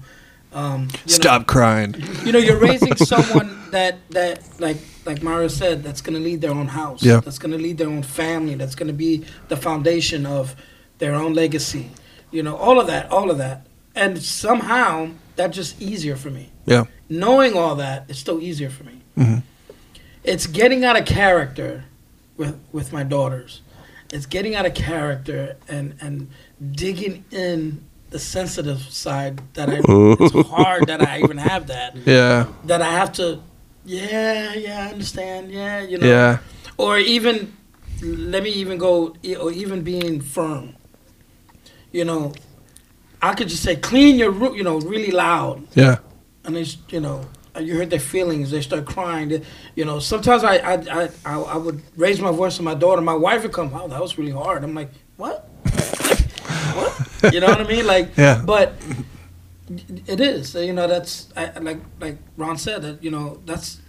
Um, you know- crying. you know, you're raising someone that that like like Mario said, that's gonna lead their own house. Yeah. That's gonna lead their own family. That's gonna be the foundation of their own legacy. You know, all of that, all of that, and somehow that's just easier for me. Yeah. Knowing all that, it's still easier for me. Mhm. It's getting out of character with with my daughters. It's getting out of character and and digging in the sensitive side that I. it's hard that I even have that Yeah. that I have to, yeah, yeah, I understand, yeah, you know, Yeah. or even let me even go, or even being firm, you know, I could just say clean your room, you know, really loud, Yeah. and they, s- you know, uh, you hurt their feelings, they start crying, they, you know. Sometimes I, I, I, I, I would raise my voice to my daughter, my wife would come, wow, that was really hard. I'm like, what? what? You know what I mean? Like, Yeah. but it is. You know, that's I, like like Ron said. That you know, that's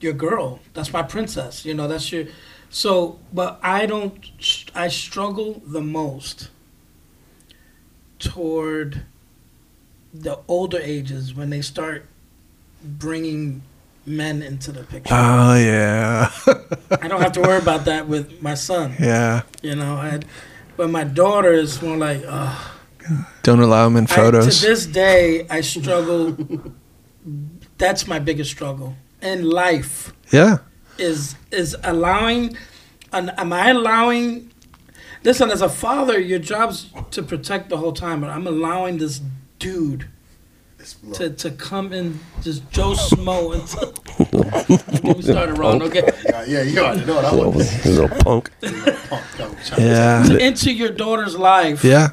your girl. That's my princess. You know, that's your. So, but I don't. I struggle the most toward the older ages when they start bringing men into the picture. Oh yeah. I don't have to worry about that with my son. yeah. You know, I, but my daughter is more like, oh, Don't allow them in I, photos. to this day, I struggle. that's my biggest struggle in life. yeah. Is is allowing, and am I allowing? Listen, as a father, your job's to protect the whole time, but I'm allowing this dude to, to come in, just Joe Schmo into. Get me started, wrong. Okay, yeah, yeah, you already know what I Little, want. little punk. Yeah. into your daughter's life. Yeah.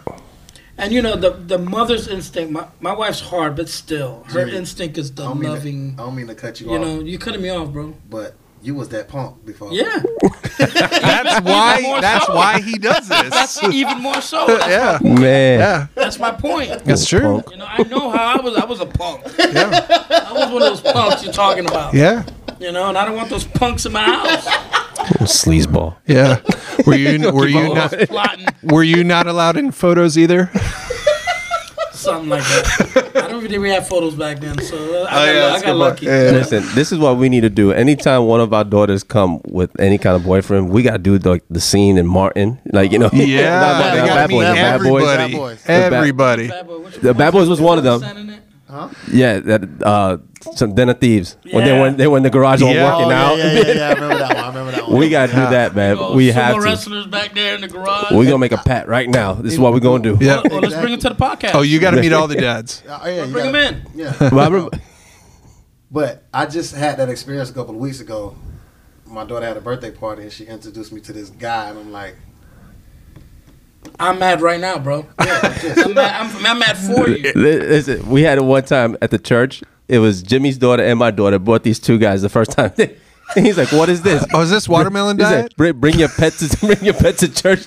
And you know the the mother's instinct. My, my wife's hard, but still, her Jimmy, instinct is I the don't, loving. to, I don't mean to cut you, You off, You know, you cutting me off, bro. but you was that punk before. Yeah, That's why. That's so. why he does this. That's even more so. That's, Yeah, Man. yeah, that's my point. that's true. You know, I know how I was. I was a punk. Yeah. I was one of those punks you're talking about. Yeah, You know, and I don't want those punks in my house. Sleazeball. yeah. Were you were you not were you not allowed in photos either? something like that. I don't even think we had photos back then, so uh, I got, yeah, I got lucky. Yeah. Listen, this is what we need to do. Anytime one of our daughters come with any kind of boyfriend, we gotta do the, the scene in Martin, like you know, Yeah, Not Martin, they the bad boys, bad boys. everybody. Bad Boys. Everybody. Bad Boy, which The Bad Boys was one of them. Sending it? Yeah, that uh, some den of thieves when they Yeah. went they were in the garage all Yeah. working Oh, out. yeah, yeah, yeah, yeah. I remember that one. I remember that one. We gotta do that, man. Oh, we sumo have to. wrestlers back there in the garage. We're gonna make a pat right now. This is what we're gonna do. Yeah. Well, let's bring him to the podcast. Oh, you got to meet all the dads. Oh, yeah, you bring him gotta- in. Yeah. But I remember- But I just had that experience a couple of weeks ago. My daughter had a birthday party and she introduced me to this guy, and I'm like, I'm mad right now, bro. I'm, mad, I'm, I'm mad for you. Listen, we had it one time at the church. It was Jimmy's daughter and my daughter brought these two guys the first time. He's like, "What is this?" Oh, is this watermelon He's diet? like, bring, bring your pets to bring your pet to church.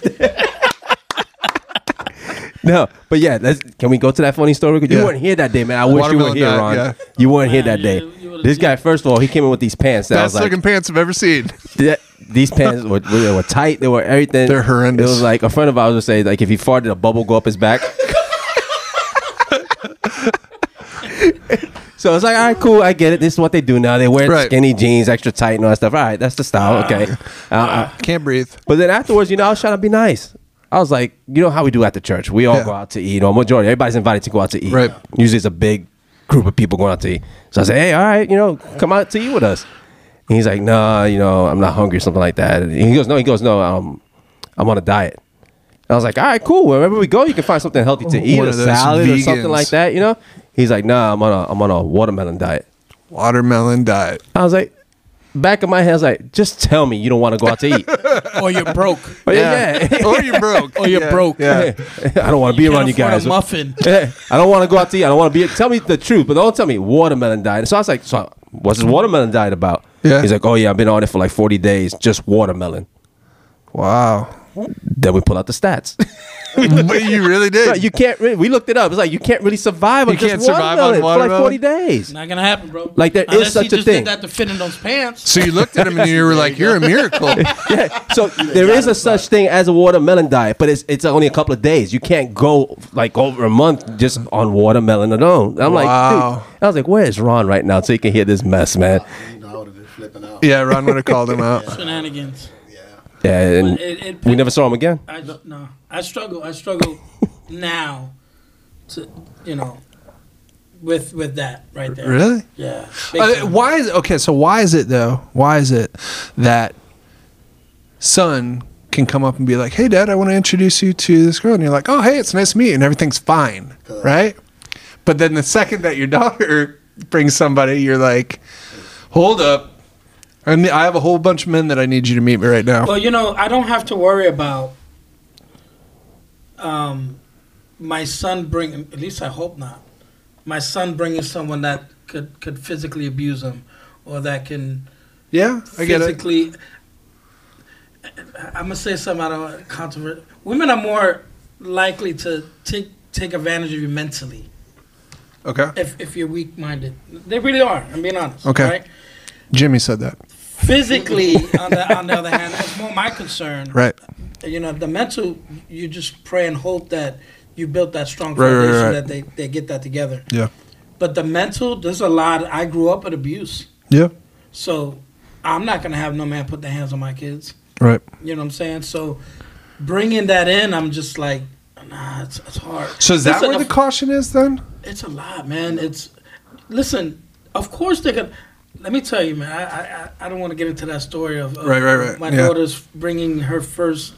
no, but yeah, let's, can we go to that funny story? 'Cause You Yeah. weren't here that day, man. I wish you were Watermelon here, diet, Ron. yeah. You weren't here that day. you- you this guy, first of all, he came in with these pants. That I was Best like, looking pants I've ever seen. Th- these pants were, they were tight. They were everything. They're horrendous. It was like a friend of ours would say, like if he farted, a bubble go up his back. so it's like, all right, cool, I get it. This is what they do now. They wear Right. skinny jeans, extra tight, and all that stuff. All right, that's the style. Okay. Uh, uh, Can't breathe. but then afterwards, you know, I was trying to be nice. I was like, you know how we do at the church. We all Yeah. go out to eat, or majority, everybody's invited to go out to eat. Right. Usually it's a big group of people going out to eat. So I say, hey, all right, you know, come out to eat with us. And he's like, nah, you know, I'm not hungry, or something like that. And he goes, no, he goes, no, um, I'm on a diet. And I was like, all right, cool. Wherever we go, you can find something healthy to eat, One a of those salad or something vegans. like that, you know? He's like, nah, I'm on a, I'm on a watermelon diet. Watermelon diet. I was like, back of my head, I was like, just tell me you don't want to go out to eat. Or you're broke. But yeah, yeah. or you're broke. Or you're Yeah, broke. Yeah. I don't want to be around you Can't afford guys. A muffin. Yeah, I don't want to go out to eat. I don't want to be. Tell me the truth, but don't tell me watermelon diet. So I was like, so what's this watermelon diet about? Yeah. He's like, oh yeah, I've been on it for like forty days, just watermelon. Wow. Then we pull out the stats. but you really did. Bro, you can't. Really, we looked it up. It's like you can't really survive on You just can't survive on watermelon for like forty days. Not gonna happen, bro. Like, there is Unless such he a just thing. Did that to fit in those pants. so you looked at him and you were like, "You're a miracle." yeah. So there is a such thing as a watermelon diet, but it's it's only a couple of days. You can't go like over a month just on watermelon alone. I'm like, dude. I was like, where's Ron right now so you can hear this mess, man? you know, I would have been flipping out. yeah, Ron would have called him out. Shenanigans. And It, it, we never saw him again. I no. I struggle. I struggle now to you know with with that right there. Really? Yeah. Uh, why is okay? So why is it though? Why is it that son can come up and be like, "Hey, Dad, I want to introduce you to this girl," and you're like, "Oh, hey, it's nice to meet," you," and everything's fine, right? But then the second that your daughter brings somebody, you're like, "Hold up." I mean, I have a whole bunch of men that I need you to meet me right now. Well, you know, I don't have to worry about um, my son bring. At least I hope not. My son bringing someone that could could physically abuse him, or that can Yeah, I get it. physically. I'm gonna say something I don't controversial. Women are more likely to take take advantage of you mentally Okay, if if you're weak minded. They really are. I'm being honest. Okay. Right? Jimmy said that. Physically, on the on the other hand, that's more my concern. Right. You know, the mental, you just pray and hope that you built that strong Right, right, foundation right. that they, they get that together. Yeah. But the mental, there's a lot. I grew up with abuse, Yeah. so I'm not gonna have no man put their hands on my kids. Right. You know what I'm saying? So bringing that in, I'm just like, nah, it's, it's hard. So is that where the caution is then? It's a lot, man. It's listen. Of course they're gonna. Let me tell you, man. I I, I don't want to get into that story of, of Right, right, right. my Yeah. daughter's bringing her first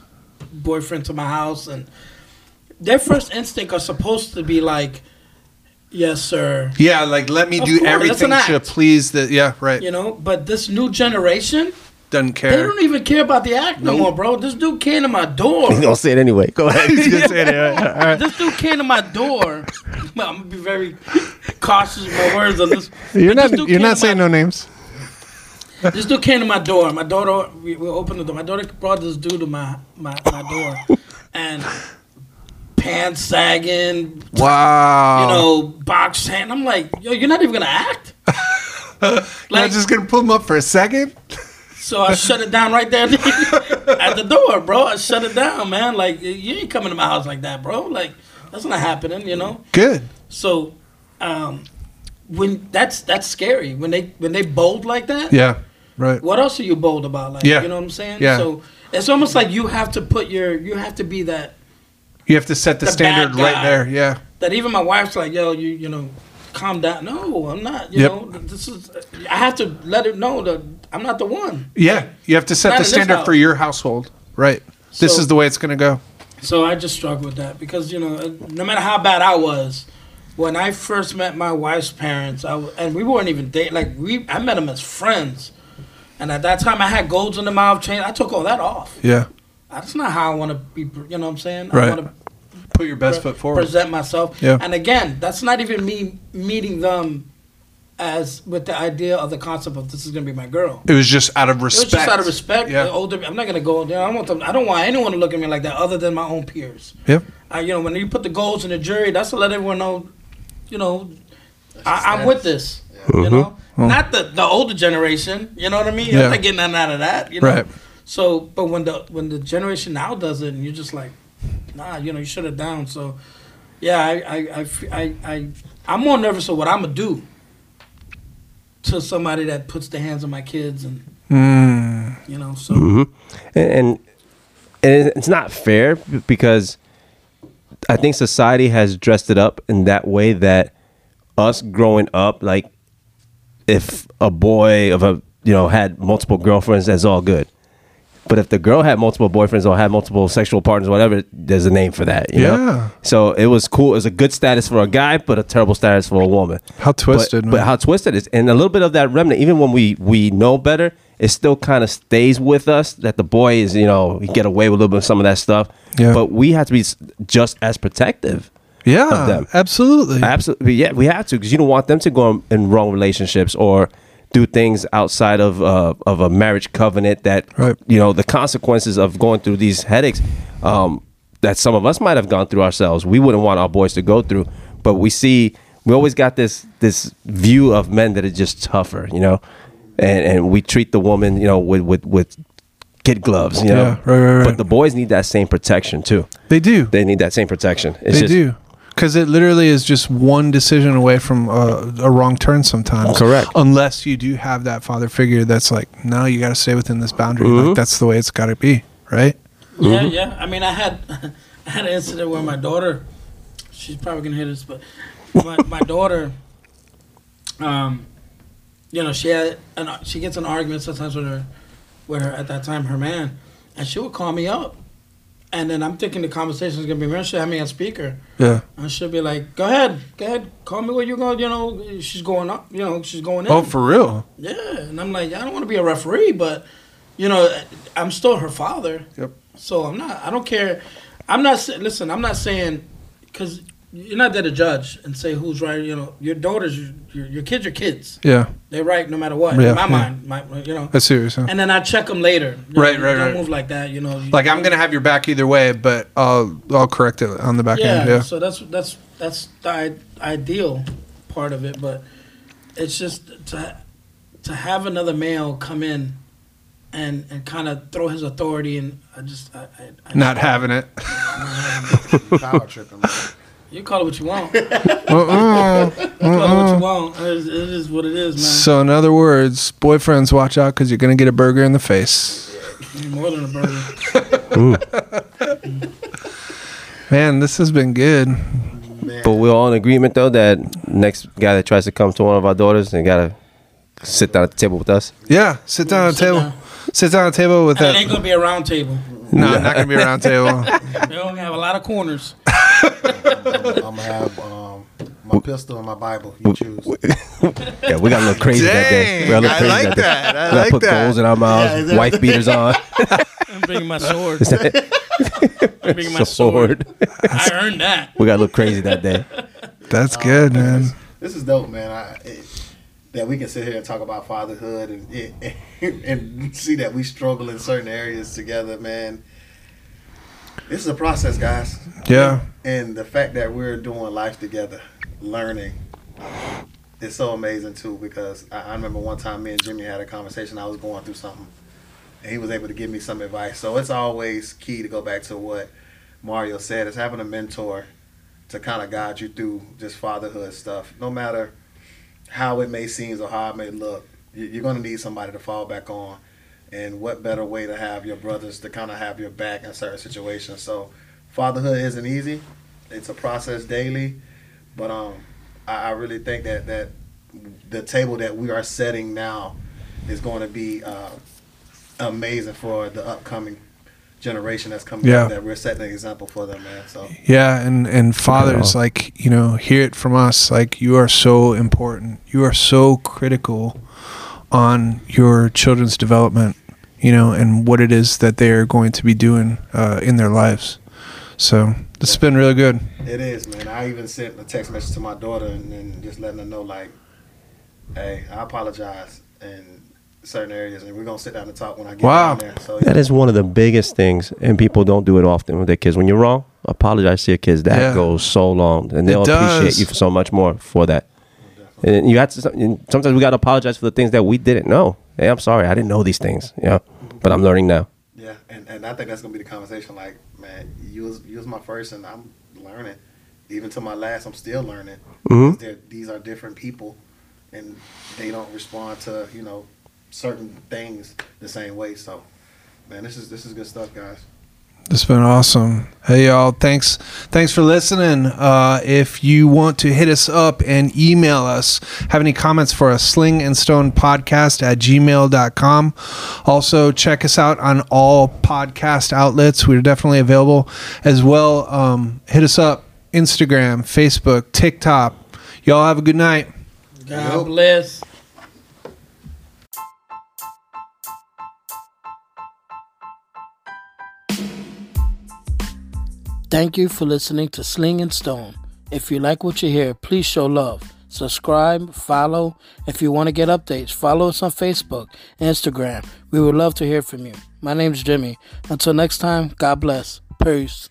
boyfriend to my house, and their first instinct are supposed to be like, "Yes, sir," Yeah, like let me Of do course, everything to please the yeah, right. you know. But this new generation, Doesn't care. they don't even care about the act no more, bro. This dude came to my door. He's gonna say it anyway. Go ahead. He's gonna say it. All right. This dude came to my door. Well, I'm gonna be very cautious with my words on this. You're But not this you're not saying my- no names. this dude came to my door. My daughter, we, we opened the door. My daughter brought this dude to my my, my door, and pants sagging, Wow. you know, box hand. I'm like, yo, you're not even gonna act. You're like, just gonna pull him up for a second. so I shut it down right there at the door, bro. I shut it down, man. Like, you ain't coming to my house like that, bro. Like, that's not happening, you know. Good. So, um, when that's that's scary when they when they bold like that. Yeah. Right. What else are you bold about? Like, Yeah. you know what I'm saying? Yeah. So it's almost like you have to put your you have to be that You have to set the, The standard right there. Yeah. that even my wife's like, yo, you you know, calm down. No, I'm not. You Yep. know, this is I have to let it know that I'm not the one. Yeah. You have to set the standard for your household. Right. This is the way it's gonna go. So I just struggle with that because you know, uh, no matter how bad I was, when I first met my wife's parents, I w- and we weren't even dating. Like we, I met them as friends, and at that time I had golds in the mouth, chain. I took all that off. Yeah. That's not how I want to be. You know what I'm saying? Right. I want to Put your best foot forward. present myself. Yeah. And again, that's not even me meeting them as with the idea of the concept of this is gonna be my girl. It was just out of respect. It was just out of respect. Yeah. The older, I'm not gonna go. there. I don't want them. I don't want anyone to look at me like that other than my own peers. Yep. I, you know, when you put the goals in the jury, that's to let everyone know, you know, I, I'm with this. You know, not the the older generation. You know what I mean? Mm-hmm. Yeah. I'm not getting nothing out of that. You know? Right. So, but when the when the generation now does it, and you're just like, nah, you know, you shut it down. So, yeah, I I I I I'm more nervous of what I'm gonna do to somebody that puts their hands on my kids and Mm. you know. So and, and and it's not fair because I think society has dressed it up in that way that us growing up, like if a boy of a you know had multiple girlfriends, that's all good. But if the girl had multiple boyfriends or had multiple sexual partners, whatever, there's a name for that. You Yeah. Know? So it was cool. It was a good status for a guy, but a terrible status for a woman. How twisted, But, man. but how twisted it is, and a little bit of that remnant. Even when we we know better, it still kind of stays with us. That the boy is, you know, he get away with a little bit of some of that stuff. Yeah. But we have to be just as protective. Yeah. Absolutely. Absolutely, yeah, we have to because you don't want them to go in wrong relationships or do things outside of uh, of a marriage covenant. That Right. you know the consequences of going through these headaches um, that some of us might have gone through ourselves. We wouldn't want our boys to go through, but we see we always got this this view of men that are just tougher, you know, and and we treat the woman, you know, with with with kid gloves, you know. Yeah, right, right, right. But the boys need that same protection too. They do. They need that same protection. It's they just, do. Because it literally is just one decision away from uh, a wrong turn sometimes. Correct. Unless you do have that father figure that's like, no, you got to stay within this boundary. Mm-hmm. Like, that's the way it's got to be, right? Yeah, yeah. I mean, I had I had an incident where my daughter, she's probably gonna hear this, but my, my daughter, um, you know, she had an, she gets an argument sometimes with her, with her at that time her man, and she would call me up, and then I'm thinking the conversation is gonna be, man, she'll have me on speaker, Yeah. and she'll be like, go ahead, go ahead, call me where you going, you know, she's going up, you know, she's going in. Oh, for real? Yeah, and I'm like, I don't want to be a referee, but you know, I'm still her father. Yep. So I'm not. I don't care. I'm not. Listen, I'm not saying because you're not there to judge and say who's right. You know, your daughters, your, your, your kids, are kids. Yeah. They're right no matter what. Yeah, in my yeah. mind, my, you know. That's serious. what. And then I check them later. You Right, know, right, Don't right. move like that. You know. You- Like, I'm going to have your back either way, but I'll, I'll correct it on the back yeah, end. Yeah. So that's that's that's the i- ideal part of it, but it's just to to have another male come in and and kind of throw his authority and I just I, I, I Not having it. Power tripping. man. you call it what you want. You Uh-uh. call it what you want. It is, it is what it is, man. So, in other words, boyfriends, watch out because you're going to get a burger in the face. More than a burger. Ooh. Man, this has been good. Man. But we're all in agreement though that next guy that tries to come to one of our daughters, they gotta sit down at the table with us. Yeah. Sit down at the table. down. Sit down at the table with And it ain't gonna be a round table. No, not going to be a round table. They only have a lot of corners. I'm gonna have um, my pistol and my Bible. You choose. Yeah, we got a little crazy that day. We got a little I crazy like day. that. I we gotta like put that. goals in our mouths, Yeah, exactly. wife beaters on, I'm bringing my sword. I'm bringing my sword. sword. I earned that. we got a little crazy that day. That's good, man. This is dope, man. I, it, that we can sit here and talk about fatherhood and and, and see that we struggle in certain areas together, man. This is a process, guys. Yeah. And the fact that we're doing life together, learning, is so amazing too. Because I, I remember one time me and Jimmy had a conversation. I was going through something, and he was able to give me some advice. So it's always key to go back to what Mario said: is having a mentor to kind of guide you through just fatherhood stuff. No matter how it may seem or how it may look, you- you're going to need somebody to fall back on. And what better way to have your brothers to kind of have your back in certain situations? So, fatherhood isn't easy. It's a process daily, but um, I, I really think that that the table that we are setting now is going to be uh, amazing for the upcoming generation that's coming Yeah. up. That we're setting an example for them, man. So. Yeah, and and fathers, like you know, hear it from us. Like you are so important. You are so critical on your children's development. You know, and what it is that they are going to be doing uh, in their lives. So this has been really good. It is, man. I even sent a text message to my daughter and, and just letting her know, like, hey, I apologize in certain areas, and we're gonna sit down and talk when I get Wow. down there. So That is one of the biggest things, and people don't do it often with their kids. When you're wrong, apologize to your kids. That Yeah. goes so long, and they'll appreciate you so much more for that. And you have to. Sometimes we got to apologize for the things that we didn't know. Hey, I'm sorry, I didn't know these things. Yeah, but I'm learning now. yeah, and, and I think that's gonna be the conversation. Like, man, you was you was my first, and I'm learning. Even to my last, I'm still learning. Mhm. These are different people, and they don't respond to you know certain things the same way. So, man, this is this is good stuff, guys. Has been awesome. Hey y'all, thanks thanks for listening. Uh, if you want to hit us up and email us, have any comments for us, sling and stone podcast at gmail.com. Also check us out on all podcast outlets. We're definitely available as well. Um, hit us up, Instagram, Facebook, TikTok. Y'all have a good night. God bless. Thank you for listening to Sling and Stone. If you like what you hear, please show love. Subscribe, follow. If you want to get updates, follow us on Facebook, Instagram. We would love to hear from you. My name's Jimmy. Until next time, God bless. Peace.